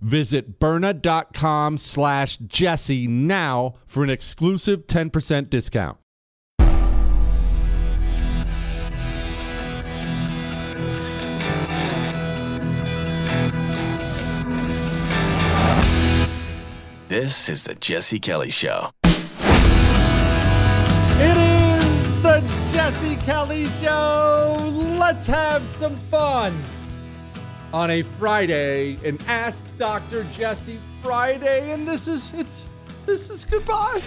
Visit Byrna.com slash Jesse now for an exclusive 10% discount. This is the Jesse Kelly Show. It is the Jesse Kelly Show. Let's have some fun on a Friday, an Ask Dr. Jesse Friday, and this is it's this is goodbye.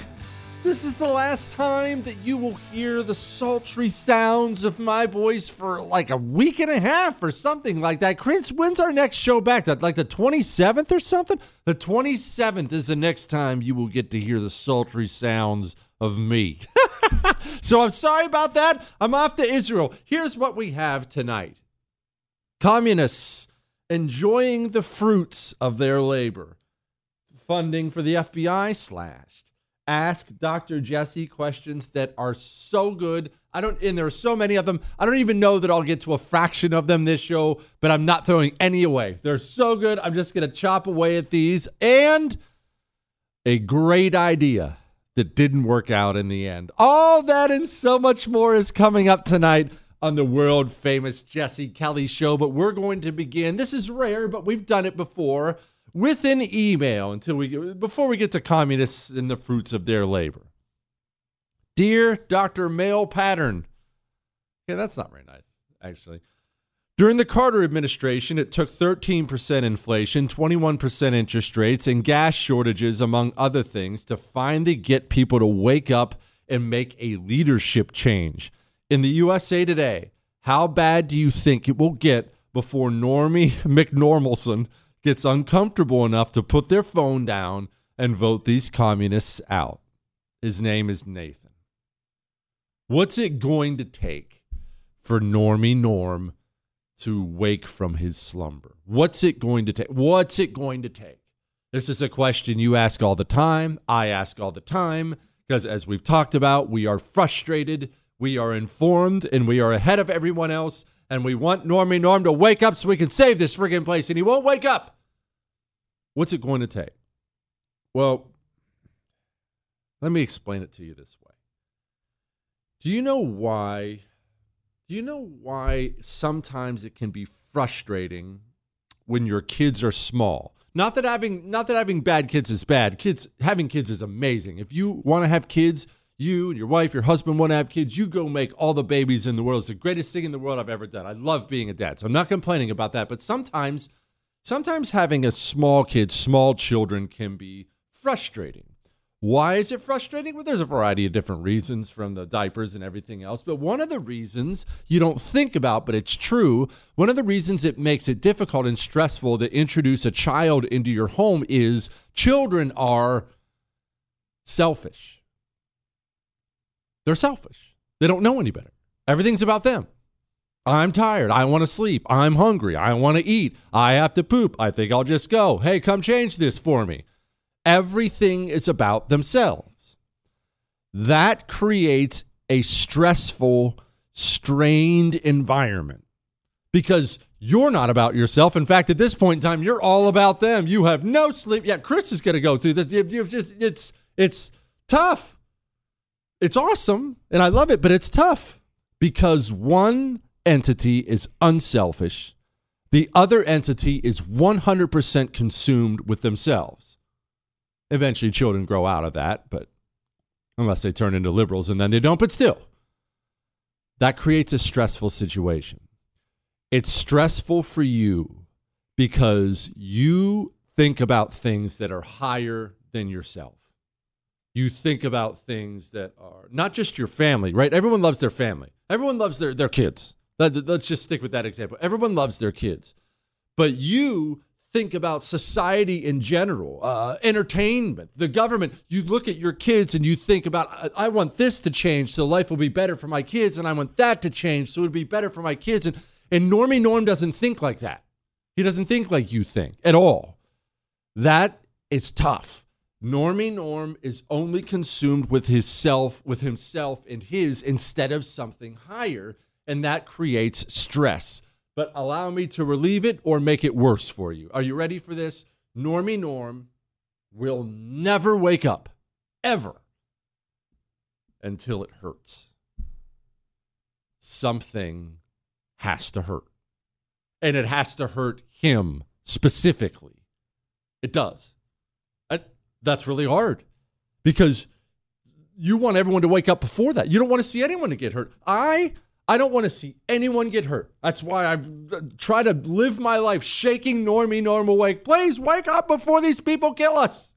This is the last time that you will hear the sultry sounds of my voice for like a week and a half or something like that. Chris, when's our next show back? That like the 27th or something? The 27th is the next time you will get to hear the sultry sounds of me. so I'm sorry about that. I'm off to Israel. Here's what we have tonight. Communists enjoying the fruits of their labor. Funding for the FBI slashed. Ask Dr. Jesse questions that are so good. I don't, and there are so many of them. I don't even know that I'll get to a fraction of them this show, but I'm not throwing any away. They're so good. I'm just going to chop away at these. And a great idea that didn't work out in the end. All that and so much more is coming up tonight on the world famous Jesse Kelly show. But we're going to begin. This is rare, but we've done it before with an email until we before we get to communists and the fruits of their labor. Dear Dr. Male Pattern. Okay, that's not very nice, actually. During the Carter administration, it took 13% inflation, 21% interest rates, and gas shortages, among other things, to finally get people to wake up and make a leadership change in the USA Today, how bad do you think it will get before Normie McNormalson gets uncomfortable enough to put their phone down and vote these communists out? His name is Nathan. What's it going to take for Normie Norm to wake from his slumber? What's it going to take? What's it going to take? This is a question you ask all the time. I ask all the time because, as we've talked about, we are frustrated, we are informed, and we are ahead of everyone else. And we want Normie Norm to wake up so we can save this friggin' place, and he won't wake up. What's it going to take? Well, let me explain it to you this way. Do you know why? Do you know why sometimes it can be frustrating when your kids are small? Not that having not that having bad kids is bad. Kids having kids is amazing. If you want to have kids, you and your wife, your husband want to have kids, you go make all the babies in the world. It's the greatest thing in the world I've ever done. I love being a dad. So I'm not complaining about that, but sometimes sometimes having a small kid, small children can be frustrating. Why is it frustrating? Well, there's a variety of different reasons from the diapers and everything else. But one of the reasons you don't think about, but it's true, one of the reasons it makes it difficult and stressful to introduce a child into your home is children are selfish. They're selfish. They don't know any better. Everything's about them. I'm tired. I want to sleep. I'm hungry. I want to eat. I have to poop. I think I'll just go. Hey, come change this for me. Everything is about themselves. That creates a stressful, strained environment because you're not about yourself. In fact, at this point in time, you're all about them. You have no sleep. Yeah, Chris is going to go through this. You've just it's it's tough. It's awesome and I love it, but it's tough because one entity is unselfish. The other entity is 100% consumed with themselves. Eventually, children grow out of that, but unless they turn into liberals and then they don't, but still, that creates a stressful situation. It's stressful for you because you think about things that are higher than yourself. You think about things that are not just your family, right? Everyone loves their family. Everyone loves their, their kids. Let's just stick with that example. Everyone loves their kids. But you think about society in general, uh, entertainment, the government. You look at your kids and you think about, I want this to change so life will be better for my kids, and I want that to change so it'll be better for my kids. And, and Normie Norm doesn't think like that. He doesn't think like you think at all. That is tough. Normie Norm is only consumed with his self, with himself and his instead of something higher, and that creates stress but allow me to relieve it or make it worse for you. Are you ready for this? Normie Norm will never wake up, ever, until it hurts. Something has to hurt. And it has to hurt him specifically. It does. That's really hard because you want everyone to wake up before that. You don't want to see anyone to get hurt. I I don't want to see anyone get hurt. That's why I uh, try to live my life shaking Normie Norm awake. Please wake up before these people kill us.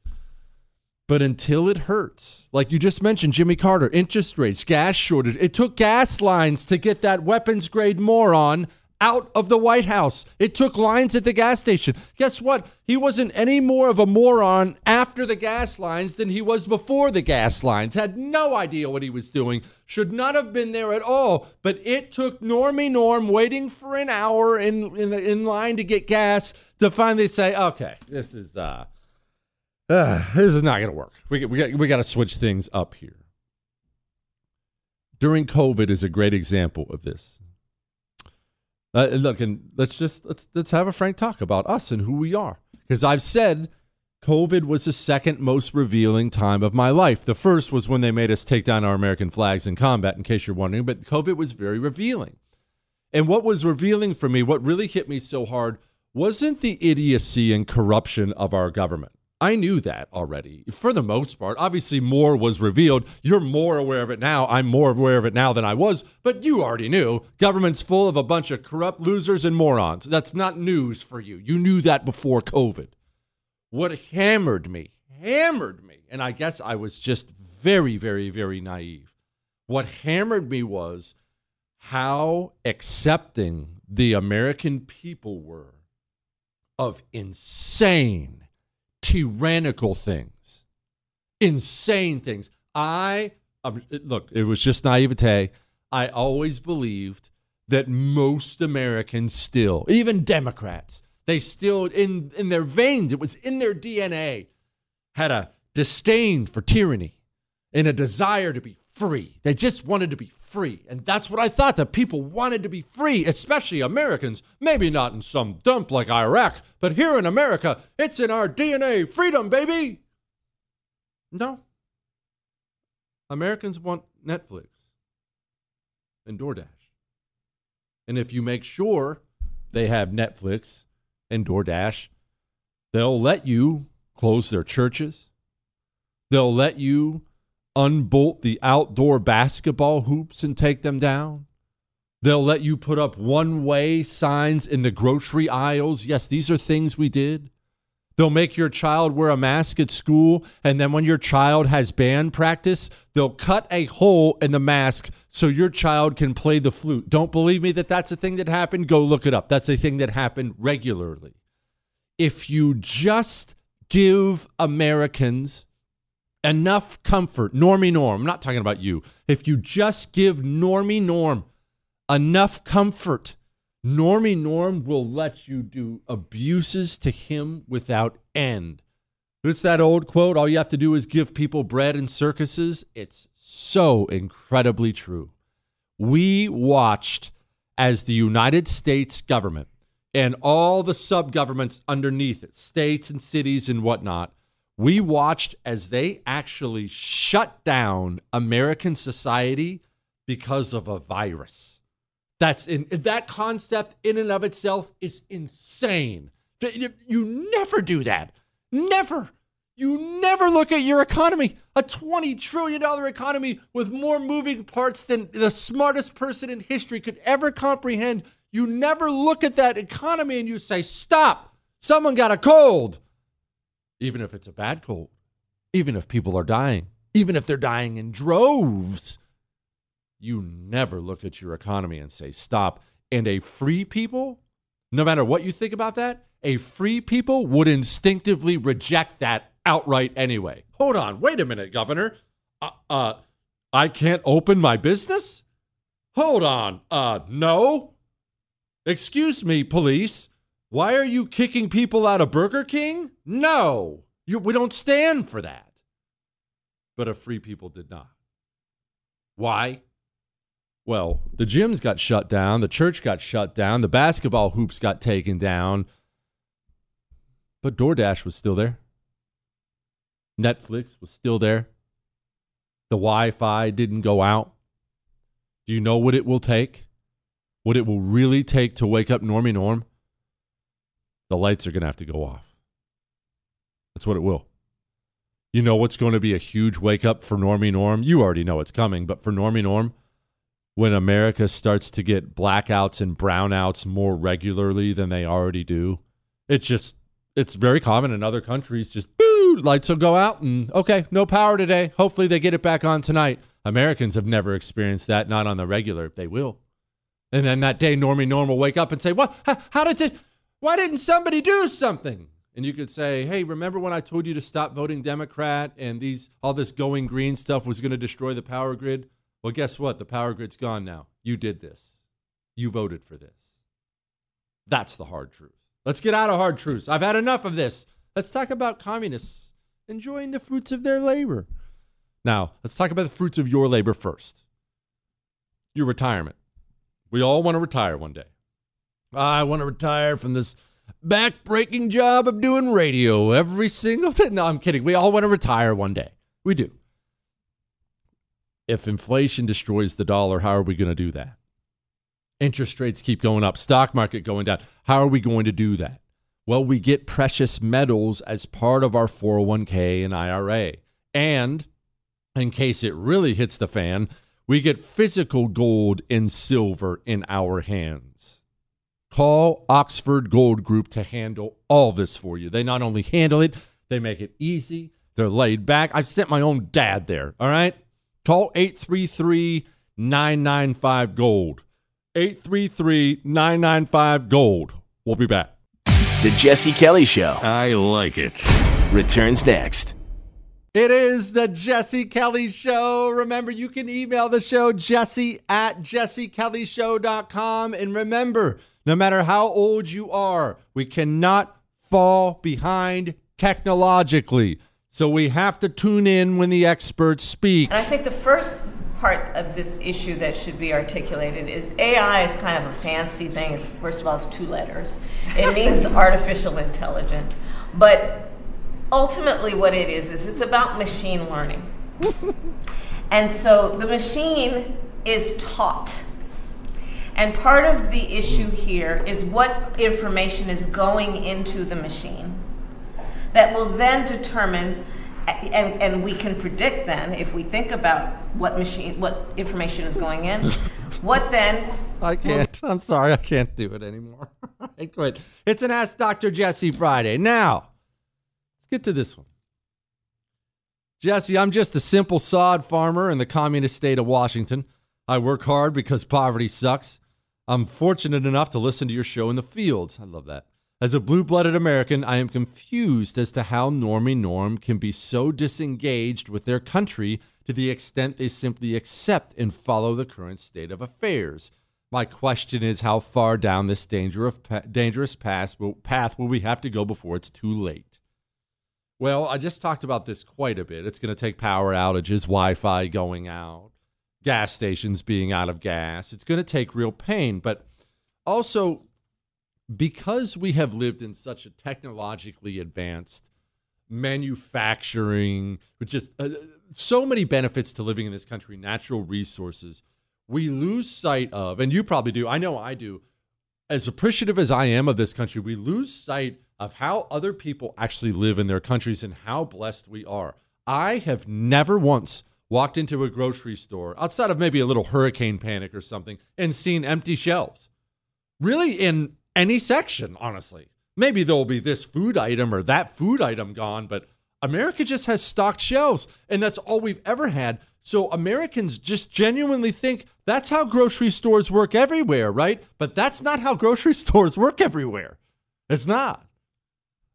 But until it hurts, like you just mentioned, Jimmy Carter, interest rates, gas shortage. It took gas lines to get that weapons grade moron out of the White House. It took lines at the gas station. Guess what? He wasn't any more of a moron after the gas lines than he was before the gas lines. Had no idea what he was doing. Should not have been there at all. But it took Normie Norm waiting for an hour in in, in line to get gas to finally say, "Okay, this is uh, uh this is not going to work. We we got, we got to switch things up here." During COVID is a great example of this uh, look, and let's just let's let's have a frank talk about us and who we are. Because I've said COVID was the second most revealing time of my life. The first was when they made us take down our American flags in combat, in case you're wondering. But COVID was very revealing. And what was revealing for me, what really hit me so hard, wasn't the idiocy and corruption of our government. I knew that already for the most part. Obviously, more was revealed. You're more aware of it now. I'm more aware of it now than I was, but you already knew. Government's full of a bunch of corrupt losers and morons. That's not news for you. You knew that before COVID. What hammered me, hammered me, and I guess I was just very, very, very naive. What hammered me was how accepting the American people were of insane tyrannical things, insane things. I um, look, it was just naivete. I always believed that most Americans still, even Democrats, they still in in their veins, it was in their DNA, had a disdain for tyranny and a desire to be free. They just wanted to be free. And that's what I thought that people wanted to be free, especially Americans. Maybe not in some dump like Iraq, but here in America, it's in our DNA. Freedom, baby. No. Americans want Netflix and DoorDash. And if you make sure they have Netflix and DoorDash, they'll let you close their churches. They'll let you unbolt the outdoor basketball hoops and take them down. They'll let you put up one way signs in the grocery aisles. Yes, these are things we did. They'll make your child wear a mask at school, and then when your child has band practice, they'll cut a hole in the mask so your child can play the flute. Don't believe me that that's a thing that happened? Go look it up. That's a thing that happened regularly. If you just give Americans enough comfort, Normie Norm, I'm not talking about you. If you just give Normie Norm enough comfort, Normie Norm will let you do abuses to him without end. It's that old quote all you have to do is give people bread and circuses. It's so incredibly true. We watched as the United States government and all the sub governments underneath it, states and cities and whatnot, we watched as they actually shut down American society because of a virus. That's in that concept in and of itself is insane. You never do that. Never. You never look at your economy, a $20 trillion economy with more moving parts than the smartest person in history could ever comprehend. You never look at that economy and you say, Stop, someone got a cold. Even if it's a bad cold, even if people are dying, even if they're dying in droves you never look at your economy and say stop. And a free people, no matter what you think about that, a free people would instinctively reject that outright anyway. Hold on, wait a minute, Governor. Uh, uh I can't open my business? Hold on, uh, no. Excuse me, police. Why are you kicking people out of Burger King? No, you, we don't stand for that. But a free people did not. Why? Well, the gyms got shut down, the church got shut down, the basketball hoops got taken down, but DoorDash was still there. Netflix was still there. The Wi Fi didn't go out. Do you know what it will take? What it will really take to wake up Normie Norm? The lights are going to have to go off. That's what it will. You know what's going to be a huge wake up for Normie Norm? You already know it's coming, but for Normie Norm, when America starts to get blackouts and brownouts more regularly than they already do. It's just it's very common in other countries. Just boo, lights will go out and okay, no power today. Hopefully they get it back on tonight. Americans have never experienced that, not on the regular. They will. And then that day, Normie Norm will wake up and say, "What? How, how did this? Why didn't somebody do something?" And you could say, "Hey, remember when I told you to stop voting Democrat and these all this going green stuff was going to destroy the power grid?" Well, guess what? The power grid's gone now. You did this. You voted for this. That's the hard truth. Let's get out of hard truths. I've had enough of this. Let's talk about communists enjoying the fruits of their labor. Now, let's talk about the fruits of your labor first. Your retirement. We all want to retire one day. I want to retire from this back-breaking job of doing radio every single day. No, I'm kidding. We all want to retire one day. We do if inflation destroys the dollar, how are we going to do that? Interest rates keep going up, stock market going down. How are we going to do that? Well, we get precious metals as part of our 401k and IRA. And in case it really hits the fan, we get physical gold and silver in our hands. Call Oxford Gold Group to handle all this for you. They not only handle it, they make it easy, they're laid back. I've sent my own dad there, all right? Call 833 995 Gold. 833 995 Gold. We'll be back. The Jesse Kelly Show I like it. returns next. It is the Jesse Kelly Show. Remember, you can email the show, jesse at jessekellyshow.com. And remember, no matter how old you are, we cannot fall behind technologically. So we have to tune in when the experts speak. And I think the first part of this issue that should be articulated is AI is kind of a fancy thing. It's first of all, it's two letters. It means artificial intelligence. But ultimately what it is is it's about machine learning. and so the machine is taught. And part of the issue here is what information is going into the machine that will then determine and, and we can predict then if we think about what machine what information is going in what then I can't. I'm sorry, I can't do it anymore. I quit. It's an Ask Dr. Jesse Friday. Now, Let's get to this one. Jesse, I'm just a simple sod farmer in the communist state of Washington. I work hard because poverty sucks. I'm fortunate enough to listen to your show in the fields. I love that. As a blue blooded American, I am confused as to how Normie Norm can be so disengaged with their country to the extent they simply accept and follow the current state of affairs. My question is how far down this dangerous path will we have to go before it's too late? Well, I just talked about this quite a bit. It's going to take power outages, Wi Fi going out, gas stations being out of gas. It's going to take real pain. But also, because we have lived in such a technologically advanced manufacturing, which is uh, so many benefits to living in this country, natural resources, we lose sight of, and you probably do, I know I do, as appreciative as I am of this country, we lose sight of how other people actually live in their countries and how blessed we are. I have never once walked into a grocery store outside of maybe a little hurricane panic or something and seen empty shelves. Really, in any section, honestly. Maybe there'll be this food item or that food item gone, but America just has stocked shelves, and that's all we've ever had. So Americans just genuinely think that's how grocery stores work everywhere, right? But that's not how grocery stores work everywhere. It's not.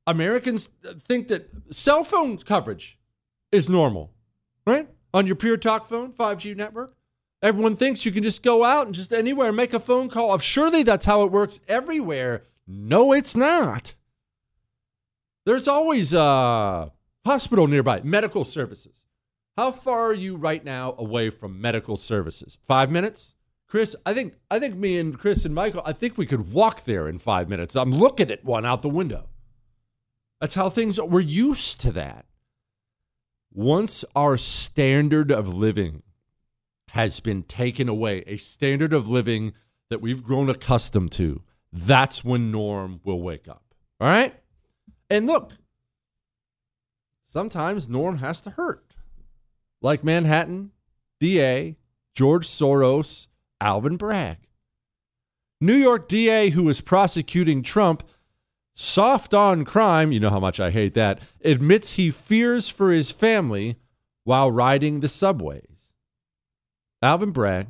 Americans think that cell phone coverage is normal? On your Pure Talk phone, 5G network. Everyone thinks you can just go out and just anywhere make a phone call. Of surely that's how it works everywhere. No, it's not. There's always a hospital nearby, medical services. How far are you right now away from medical services? Five minutes? Chris, I think I think me and Chris and Michael, I think we could walk there in five minutes. I'm looking at one out the window. That's how things. We're used to that. Once our standard of living has been taken away, a standard of living that we've grown accustomed to, that's when Norm will wake up. All right? And look, sometimes Norm has to hurt. Like Manhattan, DA, George Soros, Alvin Bragg. New York DA, who is prosecuting Trump, soft on crime, you know how much I hate that, admits he fears for his family while riding the subways. Alvin Bragg,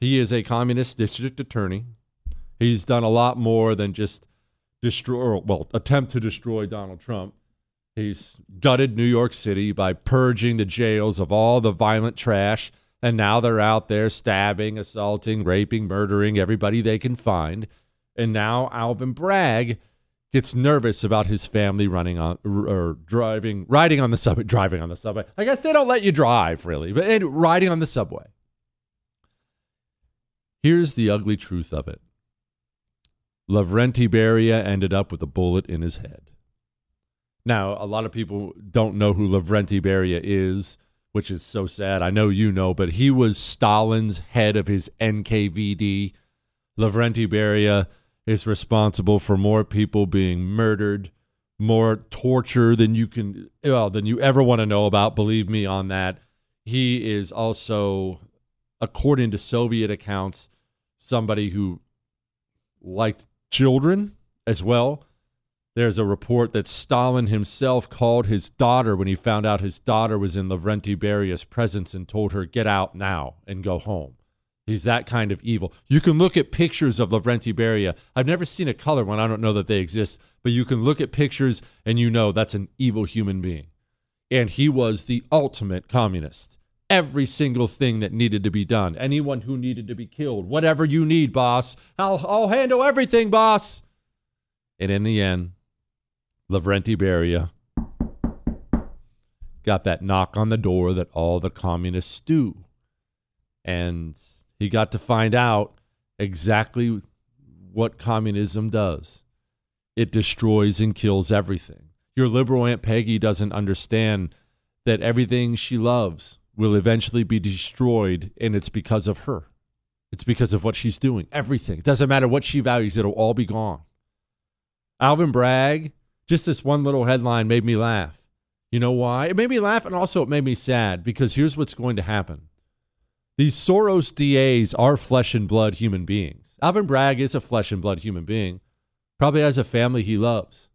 he is a communist district attorney. He's done a lot more than just destroy, well, attempt to destroy Donald Trump. He's gutted New York City by purging the jails of all the violent trash. And now they're out there stabbing, assaulting, raping, murdering everybody they can find. And now Alvin Bragg gets nervous about his family running on or driving, riding on the subway, driving on the subway. I guess they don't let you drive really, but riding on the subway. Here's the ugly truth of it. Lavrenti Beria ended up with a bullet in his head. Now, a lot of people don't know who Lavrenti Beria is, which is so sad. I know you know, but he was Stalin's head of his NKVD. Lavrenti Beria is responsible for more people being murdered, more torture than you can well than you ever want to know about. Believe me on that. He is also, according to Soviet accounts, somebody who liked children as well. There's a report that Stalin himself called his daughter when he found out his daughter was in Lavrenti Beria's presence and told her, Get out now and go home. He's that kind of evil. You can look at pictures of Lavrenti Beria. I've never seen a color one. I don't know that they exist, but you can look at pictures and you know that's an evil human being. and he was the ultimate communist. Every single thing that needed to be done, anyone who needed to be killed, whatever you need, boss, I'll, I'll handle everything, boss. And in the end, Lavrenti Beria got that knock on the door that all the communists do. And he got to find out exactly what communism does it destroys and kills everything. Your liberal Aunt Peggy doesn't understand that everything she loves will eventually be destroyed, and it's because of her. It's because of what she's doing. Everything. It doesn't matter what she values, it'll all be gone. Alvin Bragg, just this one little headline made me laugh. You know why? It made me laugh and also it made me sad because here's what's going to happen. These Soros DAs are flesh and blood human beings. Alvin Bragg is a flesh and blood human being, probably has a family he loves.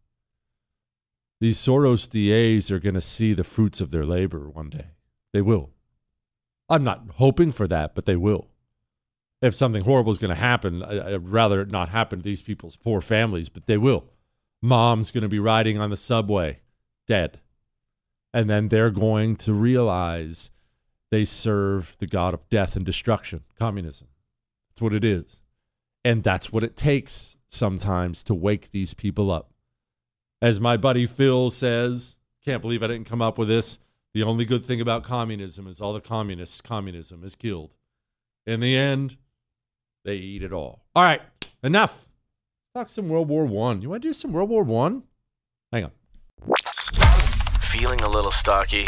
These Soros DAs are going to see the fruits of their labor one day. They will. I'm not hoping for that, but they will. If something horrible is going to happen, I'd rather it not happen to these people's poor families, but they will. Mom's going to be riding on the subway, dead. And then they're going to realize they serve the God of death and destruction, communism. That's what it is. And that's what it takes sometimes to wake these people up. As my buddy Phil says, can't believe I didn't come up with this. The only good thing about communism is all the communists, communism is killed. In the end, they eat it all. All right, enough. Talk some World War One. You want to do some World War One? Hang on. Feeling a little stocky?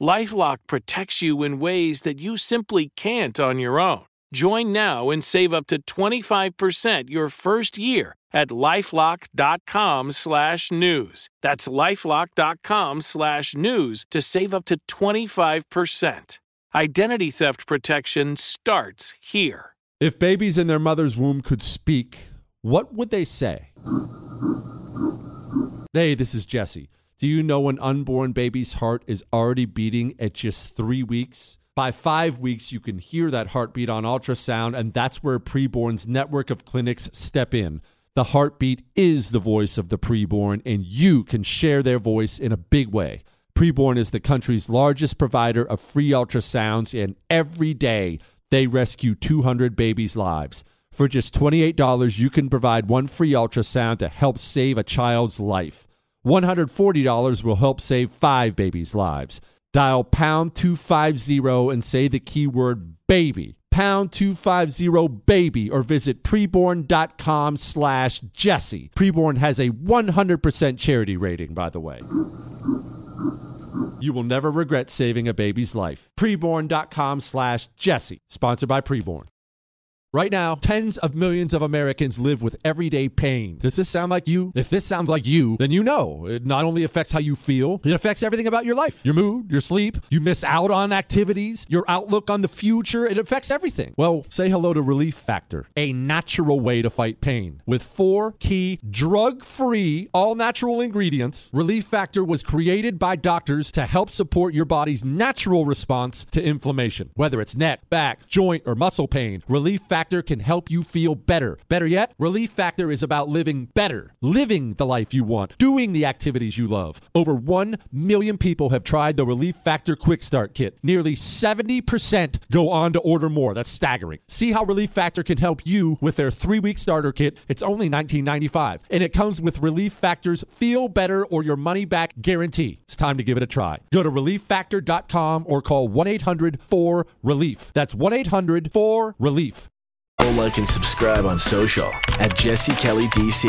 Lifelock protects you in ways that you simply can't on your own. Join now and save up to 25% your first year at lifelock.com slash news. That's lifelock.com slash news to save up to 25%. Identity theft protection starts here. If babies in their mother's womb could speak, what would they say? Hey, this is Jesse. Do you know an unborn baby's heart is already beating at just three weeks? By five weeks, you can hear that heartbeat on ultrasound, and that's where Preborn's network of clinics step in. The heartbeat is the voice of the preborn, and you can share their voice in a big way. Preborn is the country's largest provider of free ultrasounds, and every day they rescue 200 babies' lives. For just $28, you can provide one free ultrasound to help save a child's life. $140 will help save five babies' lives. Dial pound 250 and say the keyword baby. Pound 250 baby or visit preborn.com slash Jesse. Preborn has a 100% charity rating, by the way. You will never regret saving a baby's life. Preborn.com slash Jesse. Sponsored by Preborn. Right now, tens of millions of Americans live with everyday pain. Does this sound like you? If this sounds like you, then you know it not only affects how you feel, it affects everything about your life your mood, your sleep. You miss out on activities, your outlook on the future. It affects everything. Well, say hello to Relief Factor, a natural way to fight pain. With four key drug free, all natural ingredients, Relief Factor was created by doctors to help support your body's natural response to inflammation. Whether it's neck, back, joint, or muscle pain, Relief Factor can help you feel better. Better yet, Relief Factor is about living better, living the life you want, doing the activities you love. Over 1 million people have tried the Relief Factor Quick Start Kit. Nearly 70% go on to order more. That's staggering. See how Relief Factor can help you with their three week starter kit. It's only $19.95, and it comes with Relief Factor's Feel Better or Your Money Back guarantee. It's time to give it a try. Go to relieffactor.com or call 1 800 4 Relief. That's 1 800 4 Relief. Like and subscribe on social at Jesse Kelly DC.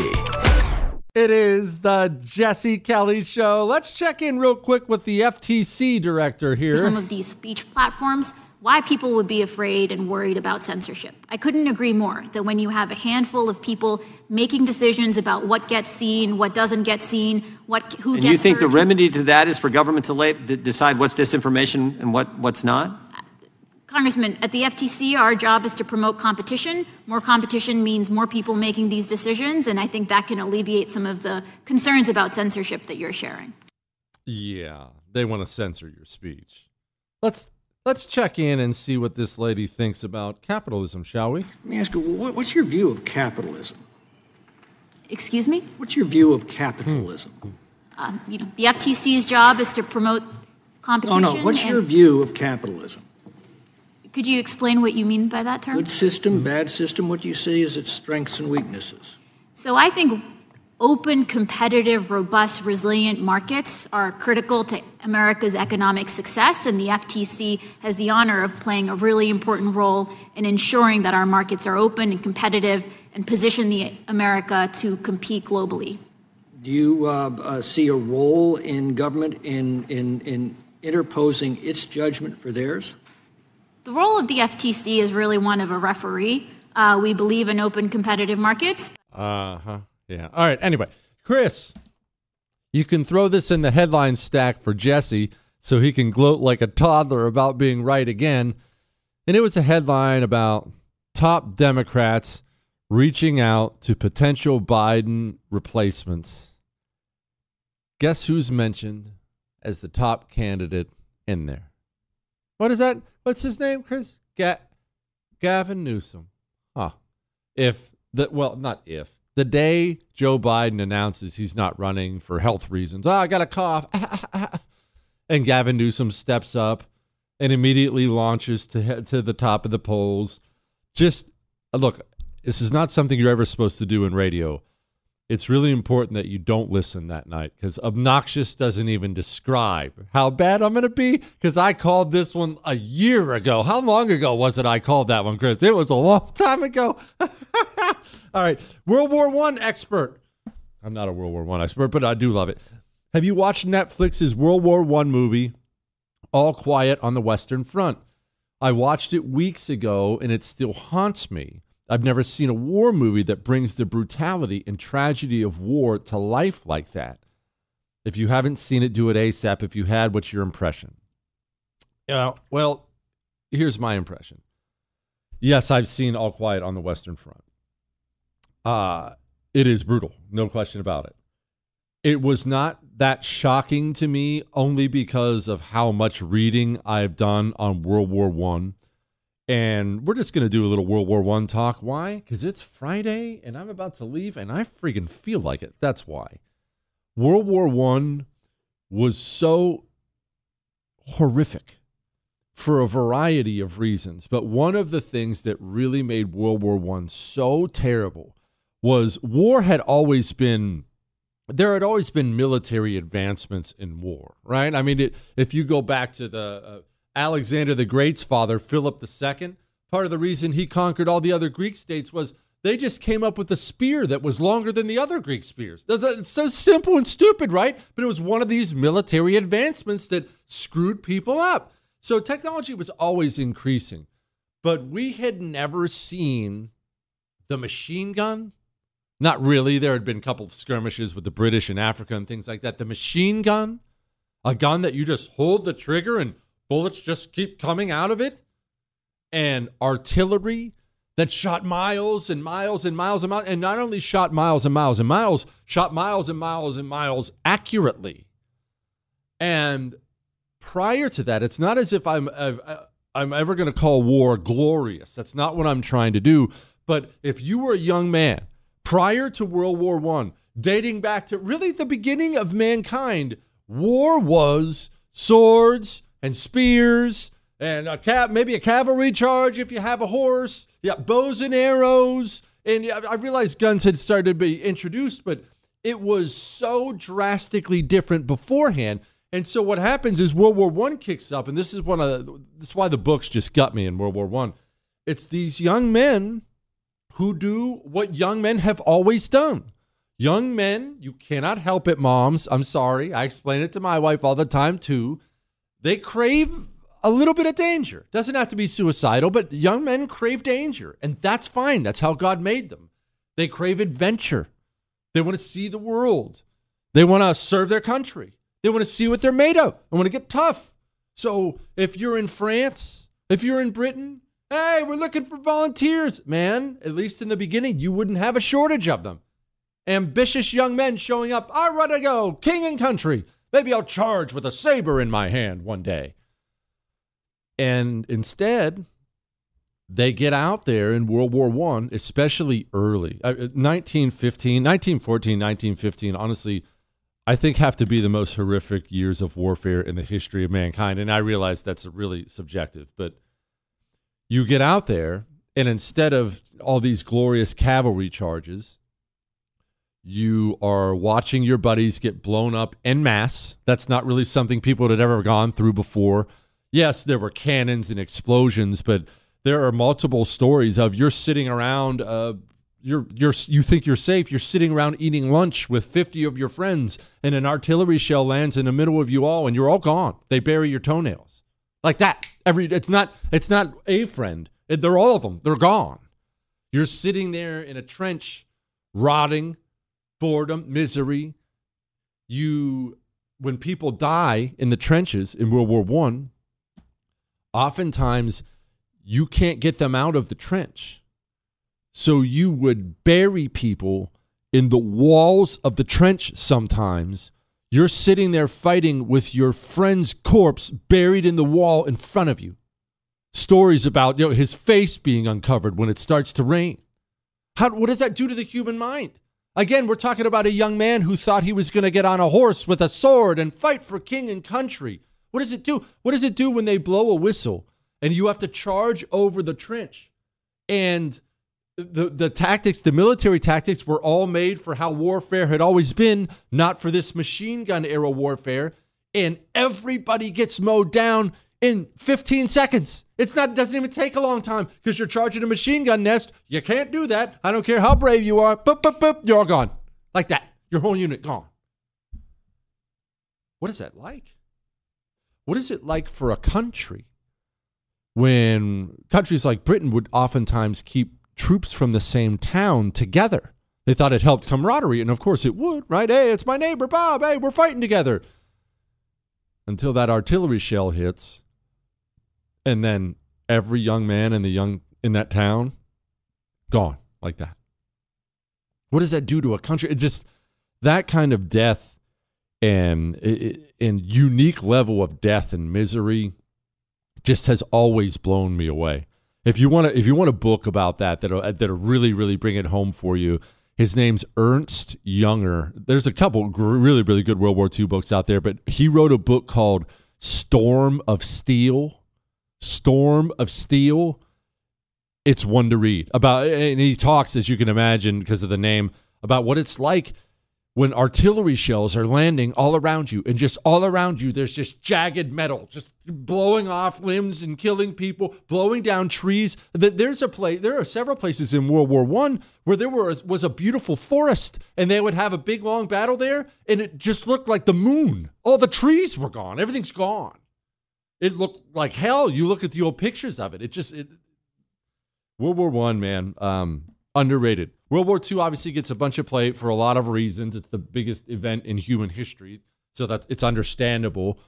It is the Jesse Kelly Show. Let's check in real quick with the FTC director here. Some of these speech platforms, why people would be afraid and worried about censorship. I couldn't agree more that when you have a handful of people making decisions about what gets seen, what doesn't get seen, what who and gets you think heard, the remedy to that is for government to lay, d- decide what's disinformation and what, what's not? Congressman, at the FTC, our job is to promote competition. More competition means more people making these decisions, and I think that can alleviate some of the concerns about censorship that you're sharing. Yeah, they want to censor your speech. Let's let's check in and see what this lady thinks about capitalism, shall we? Let me ask you, what, what's your view of capitalism? Excuse me? What's your view of capitalism? Um, you know, the FTC's job is to promote competition. Oh no, what's and- your view of capitalism? Could you explain what you mean by that term? Good system, bad system, what do you see is its strengths and weaknesses? So I think open, competitive, robust, resilient markets are critical to America's economic success, and the FTC has the honor of playing a really important role in ensuring that our markets are open and competitive and position the America to compete globally. Do you uh, uh, see a role in government in, in, in interposing its judgment for theirs? The role of the FTC is really one of a referee. Uh, we believe in open, competitive markets. Uh huh. Yeah. All right. Anyway, Chris, you can throw this in the headline stack for Jesse so he can gloat like a toddler about being right again. And it was a headline about top Democrats reaching out to potential Biden replacements. Guess who's mentioned as the top candidate in there? What is that? What's his name, Chris? Ga- Gavin Newsom. Huh. If the well, not if the day Joe Biden announces he's not running for health reasons, oh, I got a cough, and Gavin Newsom steps up and immediately launches to to the top of the polls. Just look, this is not something you're ever supposed to do in radio. It's really important that you don't listen that night because obnoxious doesn't even describe how bad I'm going to be. Because I called this one a year ago. How long ago was it I called that one, Chris? It was a long time ago. All right, World War One expert. I'm not a World War One expert, but I do love it. Have you watched Netflix's World War One movie, All Quiet on the Western Front? I watched it weeks ago, and it still haunts me. I've never seen a war movie that brings the brutality and tragedy of war to life like that. If you haven't seen it, do it ASAP. If you had, what's your impression? Yeah, well, here's my impression. Yes, I've seen All Quiet on the Western Front. Uh, it is brutal, no question about it. It was not that shocking to me only because of how much reading I've done on World War One. And we're just to do a little World War One talk. Why? Because it's Friday and I'm about to leave and I freaking feel like it. That's why. World War One was so horrific for a variety of reasons. But one of the things that really made World War One so terrible was war had always been there had always been military advancements in war, right? I mean, it, if you go back to the uh, Alexander the Great's father, Philip II, part of the reason he conquered all the other Greek states was they just came up with a spear that was longer than the other Greek spears. It's so simple and stupid, right? But it was one of these military advancements that screwed people up. So technology was always increasing. but we had never seen the machine gun. Not really. There had been a couple of skirmishes with the British in Africa and things like that. The machine gun, a gun that you just hold the trigger and bullets just keep coming out of it, and artillery that shot miles and miles and miles and miles, and not only shot miles and miles and miles, shot miles and miles and miles accurately. And prior to that, it's not as if I'm I'm ever going to call war glorious. That's not what I'm trying to do. But if you were a young man prior to World War One, dating back to really the beginning of mankind, war was swords and spears and a cap, maybe a cavalry charge if you have a horse. Yeah, bows and arrows. And I realized guns had started to be introduced, but it was so drastically different beforehand. And so what happens is World War One kicks up, and this is one of the, this is why the books just got me in World War One. It's these young men who do what young men have always done. Young men, you cannot help it, moms. I'm sorry. I explain it to my wife all the time too. They crave a little bit of danger. Doesn't have to be suicidal, but young men crave danger, and that's fine. That's how God made them. They crave adventure. They want to see the world. They want to serve their country. They want to see what they're made of. They want to get tough. So if you're in France, if you're in Britain, hey, we're looking for volunteers. Man, at least in the beginning, you wouldn't have a shortage of them. Ambitious young men showing up. I want to go, king and country. Maybe I'll charge with a saber in my hand one day. And instead, they get out there in World War One, especially early, uh, uh, 1915, 1914, 1915. Honestly, I think have to be the most horrific years of warfare in the history of mankind. And I realize that's really subjective, but you get out there, and instead of all these glorious cavalry charges, you are watching your buddies get blown up en masse. That's not really something people had ever gone through before. Yes, there were cannons and explosions, but there are multiple stories of you're sitting around uh, you're you're you think you're safe. You're sitting around eating lunch with 50 of your friends, and an artillery shell lands in the middle of you all, and you're all gone. They bury your toenails like that. Every it's not it's not a friend. They're all of them. They're gone. You're sitting there in a trench, rotting, boredom, misery. You when people die in the trenches in World War One, oftentimes you can't get them out of the trench so you would bury people in the walls of the trench sometimes. You're sitting there fighting with your friend's corpse buried in the wall in front of you. Stories about you know, his face being uncovered when it starts to rain. How, what does that do to the human mind? Again, we're talking about a young man who thought he was going to get on a horse with a sword and fight for king and country. What does it do? What does it do when they blow a whistle and you have to charge over the trench? And the the tactics, the military tactics, were all made for how warfare had always been, not for this machine gun era warfare. And everybody gets mowed down in 15 seconds. It's not doesn't even take a long time because you're charging a machine gun nest. You can't do that. I don't care how brave you are. Boop, boop, boop, you're all gone. Like that. Your whole unit gone. What is that like? What is it like for a country when countries like Britain would oftentimes keep troops from the same town together. They thought it helped camaraderie, and of course it would, right? Hey, it's my neighbor Bob. Hey, we're fighting together. Until that artillery shell hits, and then every young man in the young in that town gone like that. What does that do to a country? It just that kind of death and and unique level of death and misery just has always blown me away. If you want to, if you want a book about that that'll that'll really really bring it home for you, his name's Ernst Jünger. There's a couple really really good World War II books out there, but he wrote a book called Storm of Steel. Storm of Steel. It's one to read. About, and he talks, as you can imagine, because of the name, about what it's like when artillery shells are landing all around you and just all around you there's just jagged metal just blowing off limbs and killing people blowing down trees. That there's a place there are several places in world war one where there was, was a beautiful forest and they would have a big long battle there and it just looked like the moon. All the trees were gone. Everything's gone it looked like hell you look at the old pictures of it it just it, World War One, man, um, underrated. World War Two obviously gets a bunch of play for a lot of reasons. It's the biggest event in human history, so that's it's understandable.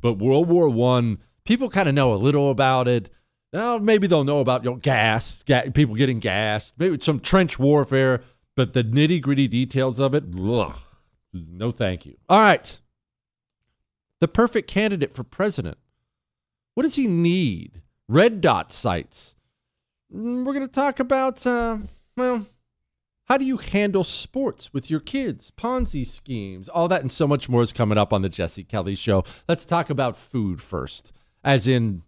But World War One, people kind of know a little about it. Now maybe they'll know about you know, gas, ga- people getting gassed, maybe some trench warfare, but the nitty gritty details of it, ugh, no thank you. All right, the perfect candidate for president. What does he need? Red dot sights. Mm, We're going to talk about, uh, well, how do you handle sports with your kids? Ponzi schemes, all that and so much more is coming up on the Jesse Kelly Show. Let's talk about food first, as in,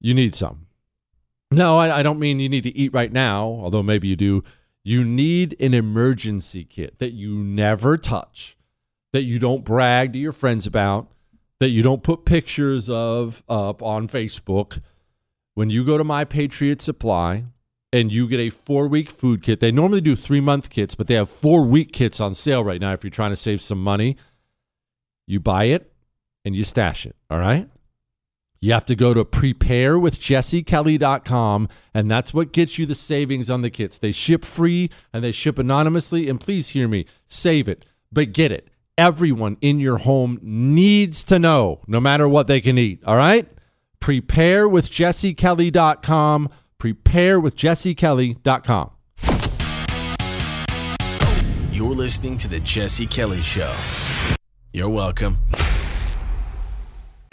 you need some. No, I, I don't mean you need to eat right now, although maybe you do. You need an emergency kit that you never touch, that you don't brag to your friends about, that you don't put pictures of up on Facebook. When you go to My Patriot Supply and you get a four week food kit, they normally do three month kits, but they have four week kits on sale right now if you're trying to save some money. You buy it and you stash it, all right? You have to go to preparewithjessekelly.com, and that's what gets you the savings on the kits. They ship free and they ship anonymously. And please hear me save it, but get it. Everyone in your home needs to know, no matter what they can eat. All right? Preparewithjessekelly.com. Preparewithjessekelly.com. You're listening to The Jesse Kelly Show. You're welcome.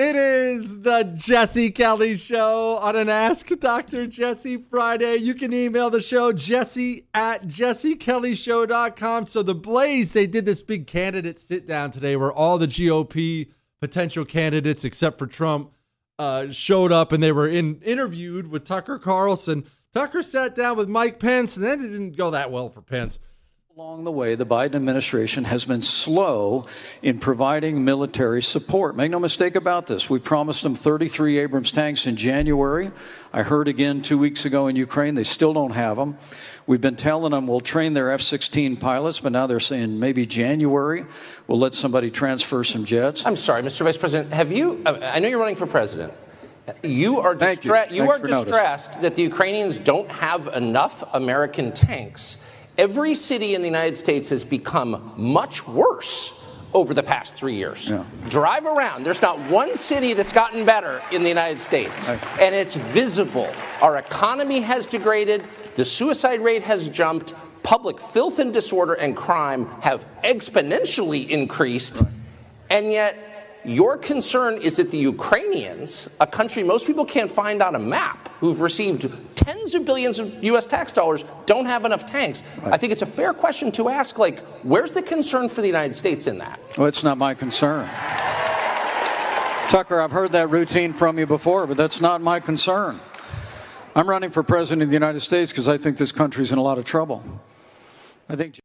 It is the Jesse Kelly Show on an Ask Dr. Jesse Friday. You can email the show, jesse at jessekellyshow.com. So, the Blaze, they did this big candidate sit down today where all the GOP potential candidates, except for Trump, uh, showed up and they were in, interviewed with Tucker Carlson. Tucker sat down with Mike Pence, and then it didn't go that well for Pence. Along the way, the Biden administration has been slow in providing military support. Make no mistake about this. We promised them 33 Abrams tanks in January. I heard again two weeks ago in Ukraine, they still don't have them. We've been telling them we'll train their F 16 pilots, but now they're saying maybe January we'll let somebody transfer some jets. I'm sorry, Mr. Vice President. Have you? Uh, I know you're running for president. You are Thank you. you are distressed that the Ukrainians don't have enough American tanks. Every city in the United States has become much worse over the past three years. Yeah. Drive around. There's not one city that's gotten better in the United States. And it's visible. Our economy has degraded, the suicide rate has jumped, public filth and disorder and crime have exponentially increased. And yet, your concern is that the Ukrainians, a country most people can't find on a map, who've received tens of billions of U.S. tax dollars, don't have enough tanks. I think it's a fair question to ask, like, where's the concern for the United States in that? Well, it's not my concern. Tucker, I've heard that routine from you before, but that's not my concern. I'm running for president of the United States because I think this country's in a lot of trouble. I think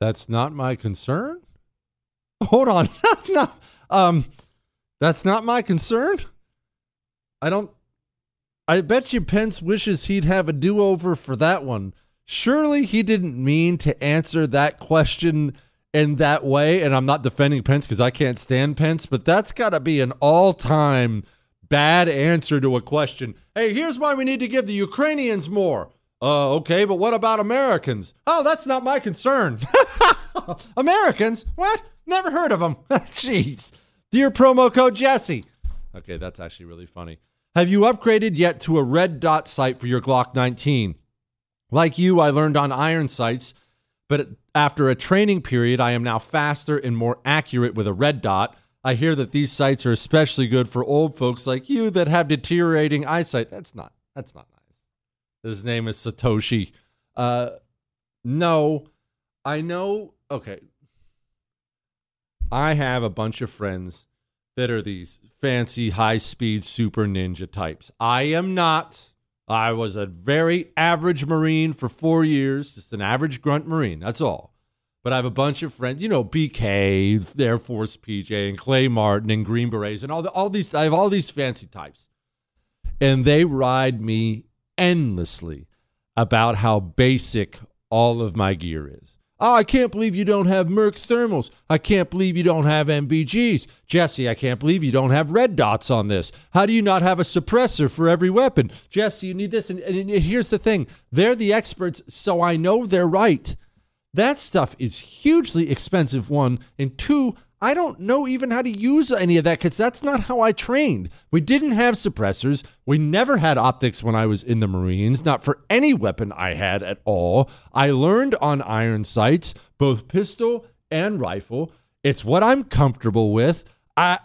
That's not my concern. Hold on. no, um, that's not my concern. I don't. I bet you Pence wishes he'd have a do over for that one. Surely he didn't mean to answer that question in that way. And I'm not defending Pence because I can't stand Pence, but that's got to be an all time bad answer to a question. Hey, here's why we need to give the Ukrainians more. Uh, okay, but what about Americans? Oh, that's not my concern. Americans? What? Never heard of them. Jeez. Dear promo code Jesse. Okay, that's actually really funny. Have you upgraded yet to a red dot sight for your Glock 19? Like you, I learned on iron sights, but after a training period, I am now faster and more accurate with a red dot. I hear that these sights are especially good for old folks like you that have deteriorating eyesight. That's not that's not. His name is Satoshi. Uh no, I know okay. I have a bunch of friends that are these fancy high speed super ninja types. I am not. I was a very average Marine for four years, just an average grunt Marine. That's all. But I have a bunch of friends, you know, BK, Air Force PJ, and Clay Martin, and Green Berets, and all the, all these. I have all these fancy types, and they ride me endlessly about how basic all of my gear is. Oh, I can't believe you don't have Merc thermals. I can't believe you don't have NVGs. Jesse, I can't believe you don't have red dots on this. How do you not have a suppressor for every weapon? Jesse, you need this. And, and here's the thing they're the experts, so I know they're right. That stuff is hugely expensive, one. And two, I don't know even how to use any of that because that's not how I trained. We didn't have suppressors. We never had optics when I was in the Marines, not for any weapon I had at all. I learned on iron sights, both pistol and rifle. It's what I'm comfortable with. I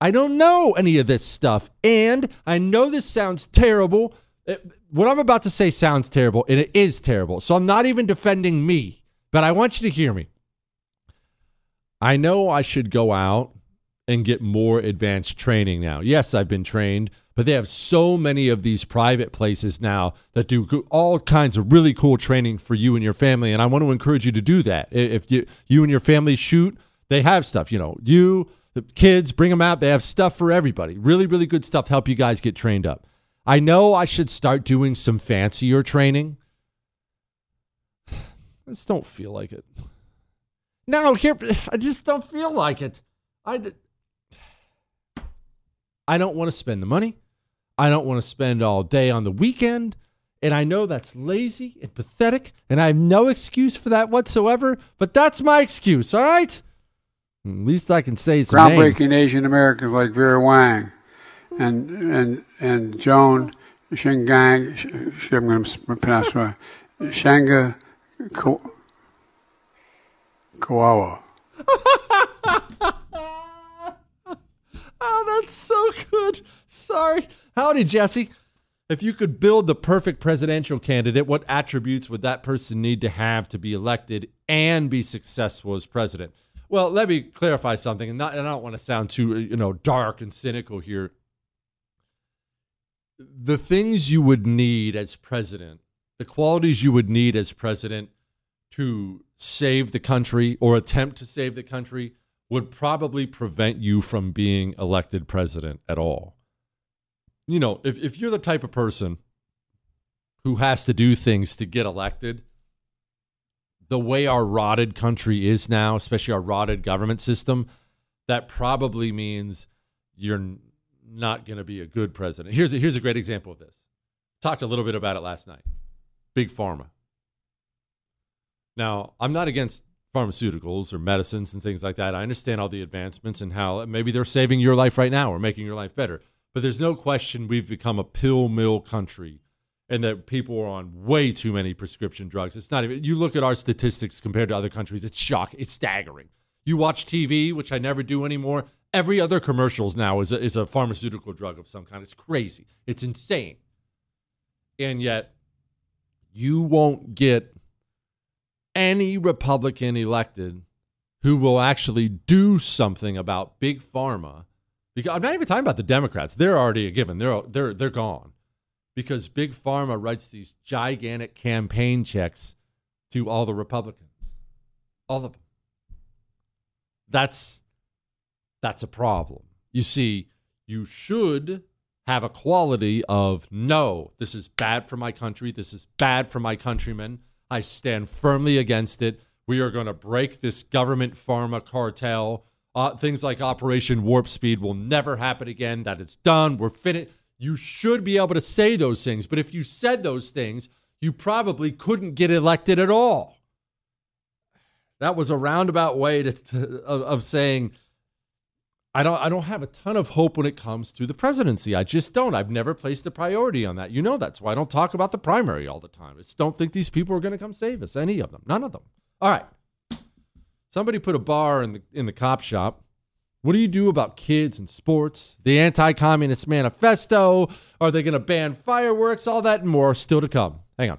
I don't know any of this stuff. And I know this sounds terrible. It, what I'm about to say sounds terrible, and it is terrible. So I'm not even defending me, but I want you to hear me. I know I should go out and get more advanced training now. Yes, I've been trained, but they have so many of these private places now that do all kinds of really cool training for you and your family. And I want to encourage you to do that. If you you and your family shoot, they have stuff. You know, you the kids bring them out. They have stuff for everybody. Really, really good stuff to help you guys get trained up. I know I should start doing some fancier training. I just don't feel like it. No, here I just don't feel like it. I I don't want to spend the money. I don't want to spend all day on the weekend. And I know that's lazy and pathetic, and I have no excuse for that whatsoever, but that's my excuse, all right? At least I can say some Groundbreaking names. Asian Americans like Vera Wang and and and Joan Shingang, I'm going to pronounce Shanga Kawawa. oh, that's so good. Sorry. Howdy, Jesse. If you could build the perfect presidential candidate, what attributes would that person need to have to be elected and be successful as president? Well, let me clarify something, and, not, and I don't want to sound too, uh, you know, dark and cynical here. The things you would need as president, the qualities you would need as president to save the country or attempt to save the country would probably prevent you from being elected president at all. You know, if, if you're the type of person who has to do things to get elected, the way our rotted country is now, especially our rotted government system, that probably means you're not going to be a good president. Here's a, here's a great example of this. Talked a little bit about it last night. Big Pharma. Now, I'm not against pharmaceuticals or medicines and things like that. I understand all the advancements and how maybe they're saving your life right now or making your life better. But there's no question we've become a pill mill country and that people are on way too many prescription drugs. It's not even, you look at our statistics compared to other countries, it's shocking, it's staggering. You watch TV, which I never do anymore. Every other commercials now is a, is a pharmaceutical drug of some kind. It's crazy. It's insane. And yet, you won't get any Republican elected who will actually do something about big pharma. Because I'm not even talking about the Democrats; they're already a given. They're they're they're gone because big pharma writes these gigantic campaign checks to all the Republicans, all of them. That's that's a problem. You see, you should have a quality of no, this is bad for my country. This is bad for my countrymen. I stand firmly against it. We are going to break this government pharma cartel. Uh, things like Operation Warp Speed will never happen again. That it's done. We're finished. You should be able to say those things. But if you said those things, you probably couldn't get elected at all. That was a roundabout way to, to, of, of saying I don't I don't have a ton of hope when it comes to the presidency. I just don't. I've never placed a priority on that. You know that's why I don't talk about the primary all the time. I just don't think these people are going to come save us. Any of them. None of them. All right. Somebody put a bar in the in the cop shop. What do you do about kids and sports? The anti-communist manifesto? Are they going to ban fireworks? All that and more still to come. Hang on.